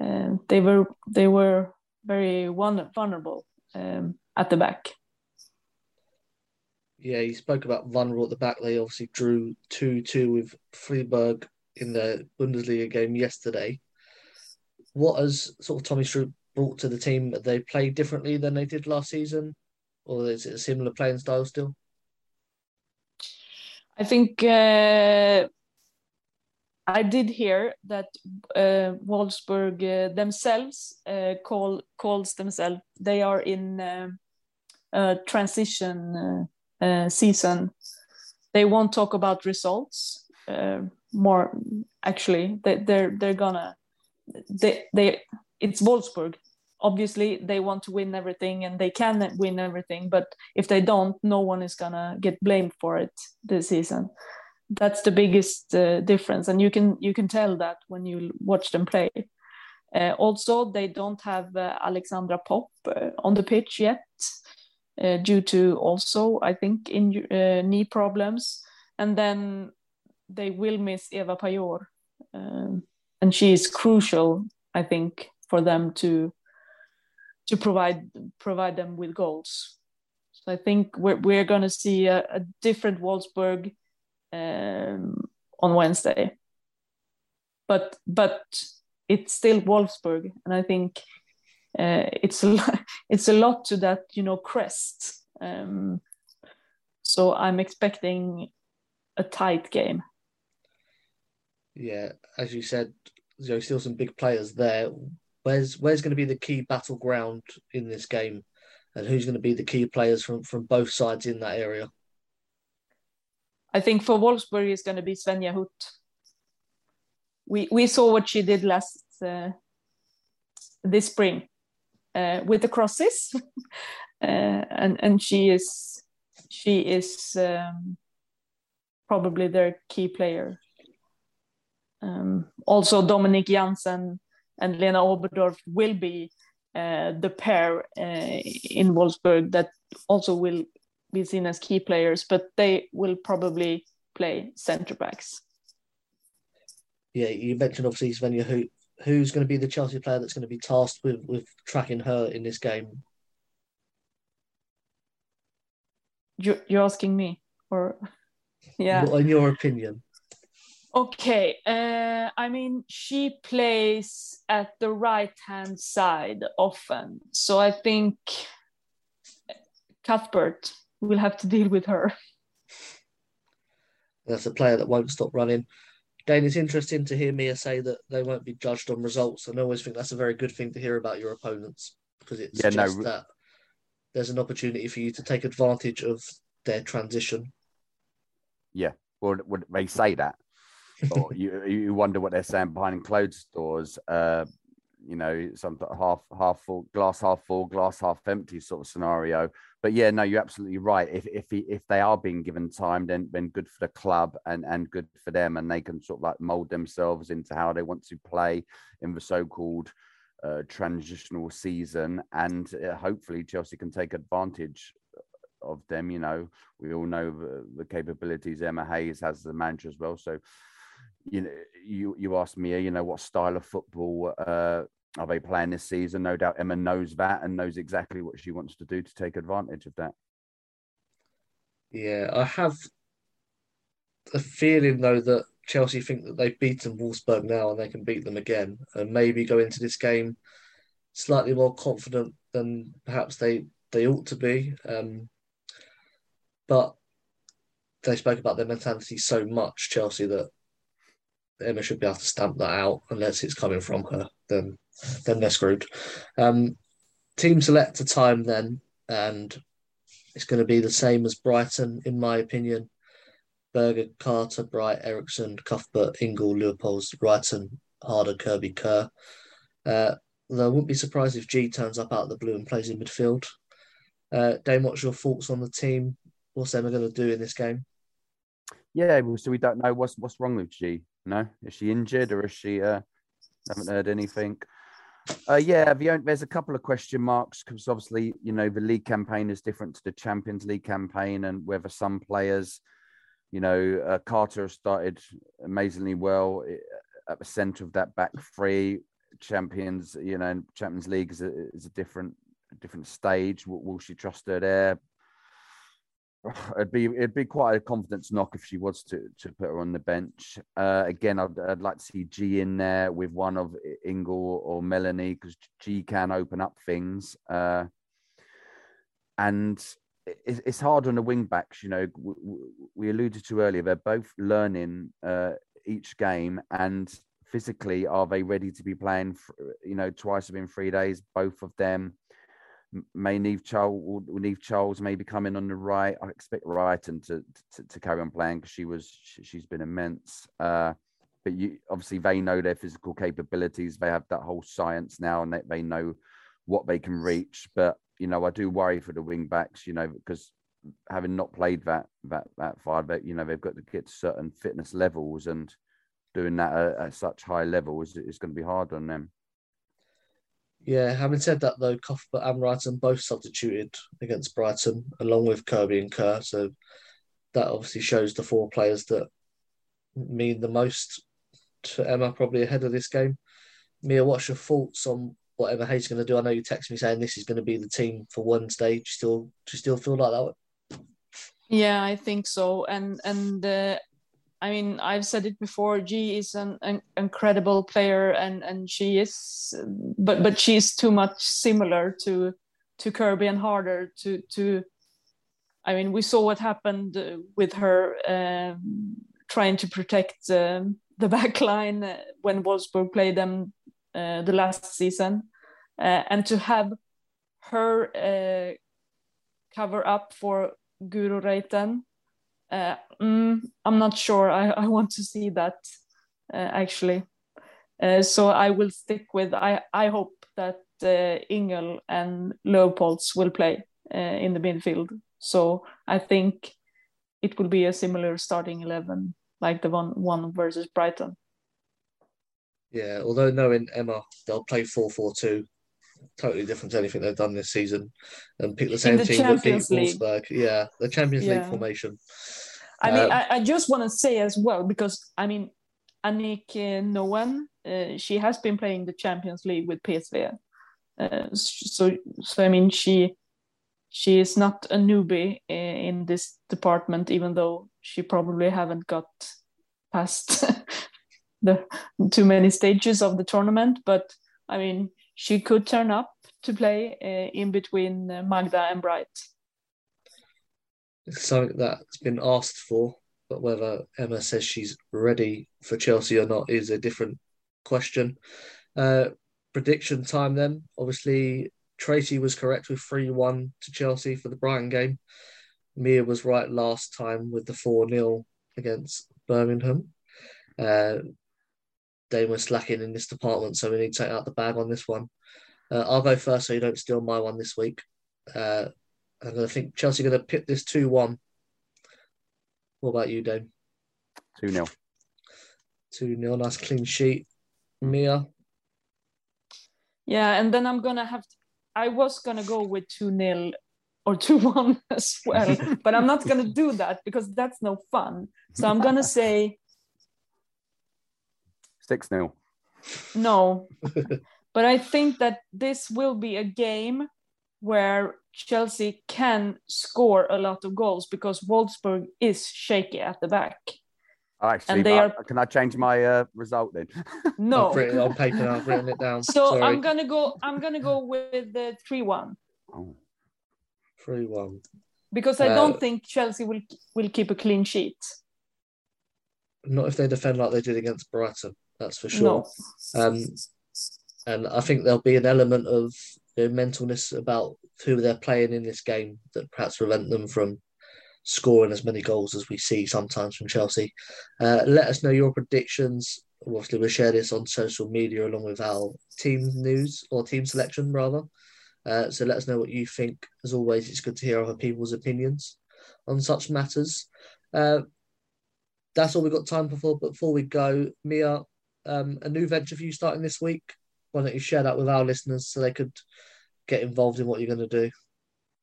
Uh, they were they were very vulnerable um, at the back. Yeah, you spoke about vulnerable at the back. They obviously drew two two with Freiburg in the Bundesliga game yesterday. What has sort of Tommy Stroot brought to the team? They play differently than they did last season or is it a similar playing style still? I think uh, I did hear that uh, Wolfsburg uh, themselves uh, call calls themselves they are in uh, a transition uh, season. They won't talk about results more. Actually, they, they're they're gonna they they it's Wolfsburg obviously they want to win everything and they can win everything but if they don't no one is gonna get blamed for it this season. That's the biggest uh, difference and you can you can tell that when you watch them play. Uh, also they don't have uh, Alexandra Popp uh, on the pitch yet uh, due to also i think in uh, knee problems. And then they will miss Ewa Pajor um, and she is crucial i think for them to to provide provide them with goals. So I think we're we're going to see a, a, different Wolfsburg um, on Wednesday, but but it's still Wolfsburg, and I think uh, it's a *laughs* it's a lot to that you know crest. Um, so I'm expecting a tight game. Yeah, as you said, there's still some big players there. Where's where's going to be the key battleground in this game, and who's going to be the key players from from both sides in that area? I think for Wolfsburg is going to be Svenja Huth. We we saw what she did last uh, this spring uh, with the crosses, *laughs* uh, and and she is she is um, probably their key player. Um, also, Dominique Janssen and Lena Oberdorf will be uh, the pair uh, in Wolfsburg that also will be seen as key players, but they will probably play centre backs. Yeah, you mentioned obviously Svenja Huth who's going to be the Chelsea player that's going to be tasked with with tracking her in this game? You, you're asking me, or *laughs* yeah. In your opinion, Okay, uh, I mean, she plays at the right hand side often. So I think Cuthbert will have to deal with her. that's a player that won't stop running. Dayne, it's interesting to hear Mia say that they won't be judged on results. And I always think that's a very good thing to hear about your opponents because it Yeah, suggests no. that there's an opportunity for you to take advantage of their transition. Yeah, well, would they say that? Or you you wonder what they're saying behind closed doors. Uh, you know, some half half full glass half full, glass half empty sort of scenario. But yeah, no, you're absolutely right. If if he, if they are being given time, then then good for the club and and good for them, and they can sort of like mold themselves into how they want to play in the so-called uh, transitional season, and uh, hopefully Chelsea can take advantage of them. You know, we all know the, the capabilities Emma Hayes has as a manager as well. So, you know, you you asked me, you know, what style of football uh, are they playing this season? No doubt Emma knows that and knows exactly what she wants to do to take advantage of that. Yeah, I have a feeling though that Chelsea think that they've beaten Wolfsburg now and they can beat them again, and maybe go into this game slightly more confident than perhaps they they ought to be. Um, but they spoke about their mentality so much, Chelsea, that Emma should be able to stamp that out unless it's coming from her. Then then they're screwed. Um, team select a time then, and it's going to be the same as Brighton, in my opinion. Berger, Carter, Bright, Eriksson, Cuthbert, Ingle, Leupolz, Reiten, Harder, Kirby, Kerr. Uh, I wouldn't be surprised if Ji turns up out of the blue and plays in midfield. Uh, Dayne, what's your thoughts on the team? What's Emma going to do in this game? Yeah, so we don't know what's what's wrong with Ji. No, is she injured or is she? Uh, haven't heard anything. Uh, yeah, the, there's a couple of question marks because obviously, you know, the league campaign is different to the Champions League campaign, and whether some players, you know, uh, Carter started amazingly well uh, at the centre of that back three. Champions, you know, Champions League is a, is a different different stage. Will, will she trust her there? *sighs* It'd be it'd be quite a confidence knock if she was to to put her on the bench. Uh, again, I'd, I'd like to see Ji in there with one of Ingle or Melanie because Ji can open up things. Uh, and it, it's hard on the wing backs. You know, w- w- we alluded to earlier. They're both learning uh, each game, and physically, are they ready to be playing? f- You know, twice within three days. Both of them may Niamh Charles, Niamh Charles may be coming on the right. I expect Reiten to, to to carry on playing because she was she, she's been immense. Uh, but you obviously they know their physical capabilities. They have that whole science now, and they, they know what they can reach. But you know, I do worry for the wing backs. You know, because having not played that that that far, but you know they've got to get to certain fitness levels, and doing that at, at such high levels is going to be hard on them. Yeah, having said that though, Cuthbert and Reiten both substituted against Brighton along with Kirby and Kerr. So that obviously shows the four players that mean the most to Emma probably ahead of this game. Mia, what's your thoughts on what Emma Hayes is going to do? I know you texted me saying this is going to be the team for Wednesday. Do you still do you still feel like that? Yeah, I think so. And and uh, I mean, I've said it before. Ji is an, an incredible player, and and she is, but but she's too much similar to to Kirby and Harder to to. I mean, we saw what happened uh, with her um, trying to protect um, the *laughs* back line uh, when Wolfsburg played them uh, the last season, uh, and to have her uh, cover up for Guro Reiten. Uh, mm, I'm not sure. I, I want to see that uh, actually. Uh, so I will stick with. I I hope that uh, Ingle and Leupolz will play uh, in the midfield. So I think it will be a similar starting eleven like the one one versus Brighton. Yeah, although knowing Emma, they'll play 4 4 2, totally different to anything they've done this season, and pick the same the team that beat. Wolfsburg. Yeah, the Champions League formation. I mean, Um, I, I just want to say as well because I mean, Aniek uh, Nouwen uh, she has been playing the Champions League with PSV. Uh, so, so I mean, she she is not a newbie in this department, even though she probably haven't got past *laughs* the too many stages of the tournament. But I mean, she could turn up to play uh, in between uh, Magda and Bright. It's something that's been asked for, but whether Emma says she's ready for Chelsea or not is a different question. Uh, prediction time then. Obviously, Tracy was correct with 3 1 to Chelsea for the Brighton game. Mia was right last time with the 4 0 against Birmingham. Uh, they were slacking in this department, so we need to take out the bag on this one. Uh, I'll go first so you don't steal my one this week. Uh, I'm going to think Chelsea are going to pick this 2 1. What about you, Dave? 2 0. 2 0, nice clean sheet. Mia? Yeah, and then I'm going to have, to, I was going to go with 2 0 or *laughs* 2 1 as well, *laughs* but I'm not going to do that because that's no fun. So I'm going to say 6 0. No, *laughs* but I think that this will be a game where Chelsea can score a lot of goals because Wolfsburg is shaky at the back. Actually, and they are... can I change my uh, result then? *laughs* No, I've written it on paper. I've written it down. So Sorry. I'm gonna go. I'm gonna go with the three-one. Oh. Three-one. Because I uh, don't think Chelsea will will keep a clean sheet. Not if they defend like they did against Brighton. That's for sure. No. Um, and I think there'll be an element of know, mentalness about who they're playing in this game that perhaps prevent them from scoring as many goals as we see sometimes from Chelsea. Uh, let us know your predictions. Obviously, we'll share this on social media along with our team news or team selection, rather. Uh, so let us know what you think. As always, it's good to hear other people's opinions on such matters. Uh, that's all we've got time for. But before we go, Mia, um, a new venture for you starting this week. Why don't you share that with our listeners so they could get involved in what you're going to do?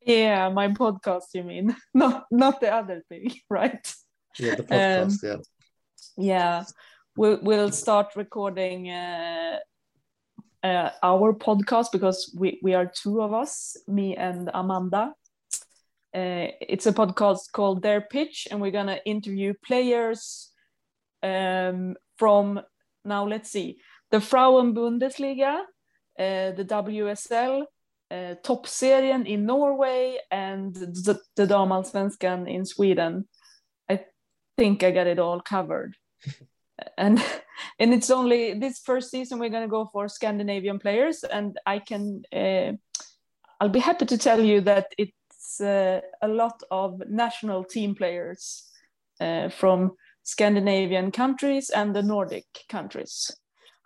Yeah, my podcast. You mean *laughs* not not the other thing, *laughs* right? Yeah, the podcast. Um, yeah. Yeah, we'll we'll start recording uh, uh, our podcast because we we are two of us, me and Amanda. Uh, it's a podcast called Their Pitch, and we're gonna interview players um, from now. Let's see, the Frauen Bundesliga, uh, the WSL, uh, toppserien in Norway and the, the damallsvenskan in Sweden. I think I got it all covered. *laughs* and and it's only this first season we're going to go for Scandinavian players and I can uh, I'll be happy to tell you that it's uh, a lot of national team players uh, from Scandinavian countries and the Nordic countries.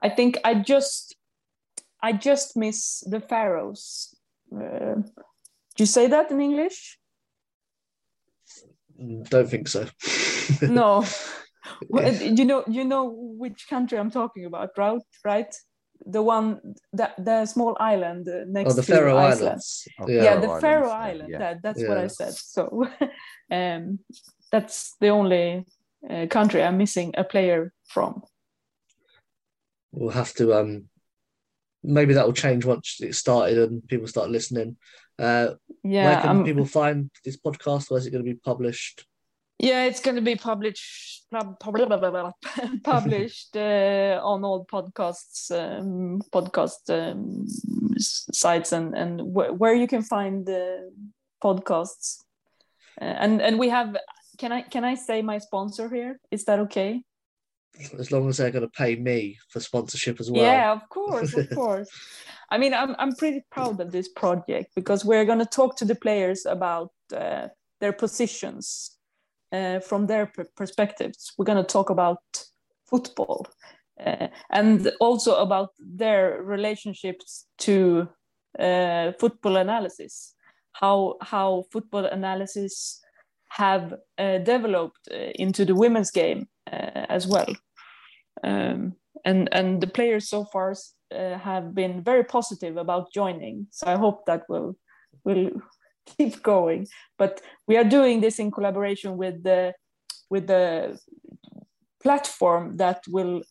I think I just I just miss the Faroes uh, do you say that in English? Don't think so. *laughs* no. *laughs* Well, you know, you know which country I'm talking about, right? Right? The one that the small island next oh, the to Faroe Iceland. Islands. Yeah, yeah the Faroe Island. Yeah. That, that's yeah. what I said. So, *laughs* um, that's the only uh, country I'm missing a player from. We'll have to um maybe that will change once it started and people start listening. Uh, yeah, where can um, people find this podcast? Where is it going to be published? Yeah, it's going to be published *laughs* published uh, on all podcasts um, podcast um, sites and and wh- where you can find the podcasts. Uh, and and we have. Can I can I say my sponsor here? Is that okay? As long as they're going to pay me for sponsorship as well. Yeah, of course, of *laughs* course. I mean, I'm I'm pretty proud of this project because we're going to talk to the players about uh, their positions uh, from their perspectives. We're going to talk about football uh, and also about their relationships to uh, football analysis. How how football analysis have uh, developed uh, into the women's game as well um, and and the players so far uh, have been very positive about joining. So I hope that will will *laughs* keep going. But we are doing this in collaboration with the with the platform that will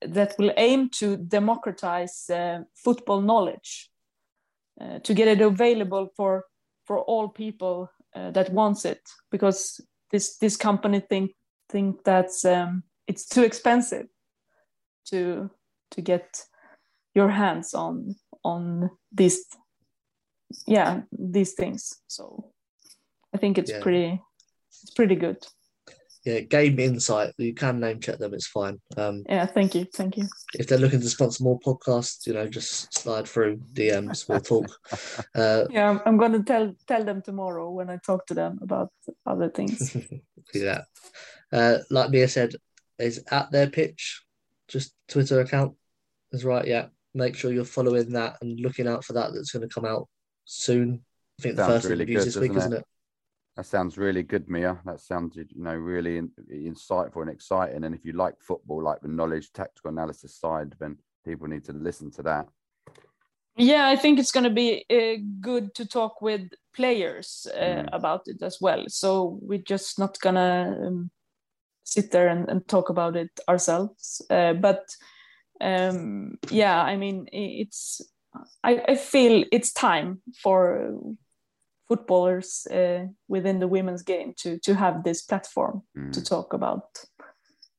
that will aim to democratize uh, football knowledge, uh, to get it available for for all people uh, that wants it, because this this company think think that's um, it's too expensive to to get your hands on on these yeah these things. So I think it's Yeah. pretty it's pretty good. Yeah, Game Insight. You can name check them. It's fine. Um, Yeah, thank you, thank you. if they're looking to sponsor more podcasts, you know, just slide through DMs. We'll talk. *laughs* Uh, Yeah, I'm, I'm gonna tell tell them tomorrow when I talk to them about other things. *laughs* yeah. Uh, like Mia said, is at their pitch, just Twitter account is right. Yeah. Make sure you're following that and looking out for that. That's going to come out soon. I think the first really interview's good, this week, doesn't isn't it? That sounds really good, Mia. That sounds, you know, really in, insightful and exciting. And if you like football, like the knowledge, tactical analysis side, then people need to listen to that. yeah, I think it's gonna be uh, good to talk with players uh, Mm. about it as well. So we're just not gonna um, sit there and, and talk about it ourselves. Uh, but um, yeah, I mean, i- it's I, I feel it's time for footballers uh, within the women's game to to have this platform Mm. to talk about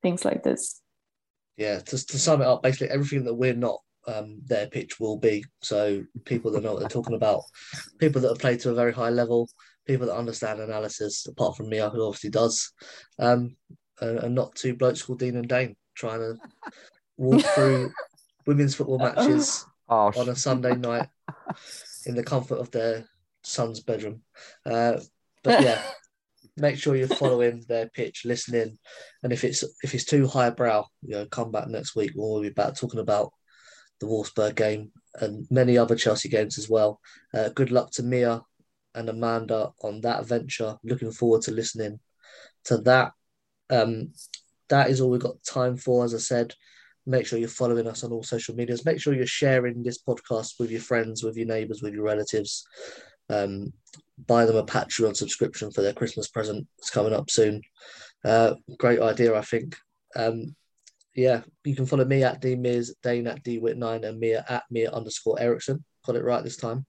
things like this. Yeah. To, to sum it up, basically everything that we're not, um, their pitch will be. So people that know what they're talking about, people that have played to a very high level, people that understand analysis, apart from me, who obviously does, um, and, and not two blokes called Dean and Dayne trying to walk through *laughs* women's football matches Oh, on a Sunday night in the comfort of their son's bedroom. Uh, but yeah, *laughs* make sure you're following their pitch, listening, and if it's if it's too highbrow, you know, come back next week. We'll be back talking about the Wolfsburg game and many other Chelsea games as well. Uh, good luck to Mia and Amanda on that venture. Looking forward to listening to that. Um, that is all we've got time for. As I said, make sure you're following us on all social medias. Make sure you're sharing this podcast with your friends, with your neighbours, with your relatives. Um, buy them a Patreon subscription for their Christmas present. It's coming up soon. Uh, great idea, I think. Um, yeah, you can follow me at dmiz, Dayne at dwhitt9, and Mia at Mia underscore Eriksson. Got it right this time.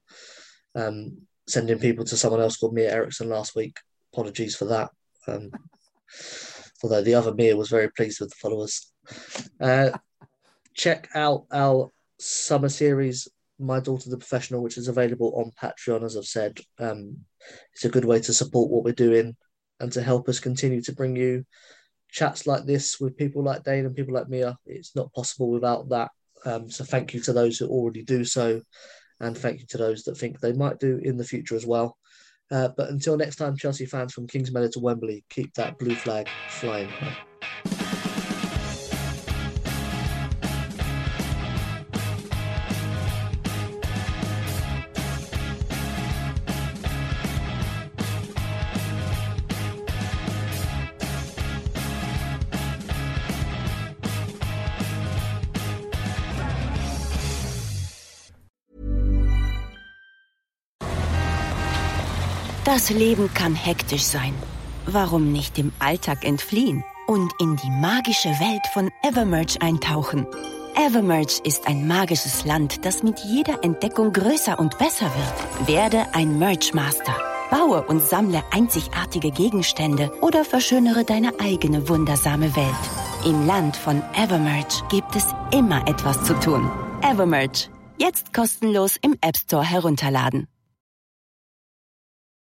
Um, sending people to someone else called Mia Eriksson last week. Apologies for that. Um, although the other Mia was very pleased with the followers. Uh, check out our summer series, My Daughter the Professional, which is available on Patreon, as I've said. Um, it's a good way to support what we're doing and to help us continue to bring you chats like this with people like Dayne and people like Mia. It's not possible without that. Um, so thank you to those who already do so, and thank you to those that think they might do in the future as well. Uh, but until next time, Chelsea fans from Kingsmeadow to Wembley, keep that blue flag flying. Das Leben kann hektisch sein. Warum nicht dem Alltag entfliehen und in die magische Welt von Evermerge eintauchen? Evermerge ist ein magisches Land, das mit jeder Entdeckung größer und besser wird. Werde ein Merge Master. Baue und sammle einzigartige Gegenstände oder verschönere deine eigene wundersame Welt. Im Land von Evermerge gibt es immer etwas zu tun. Evermerge. Jetzt kostenlos im App Store herunterladen.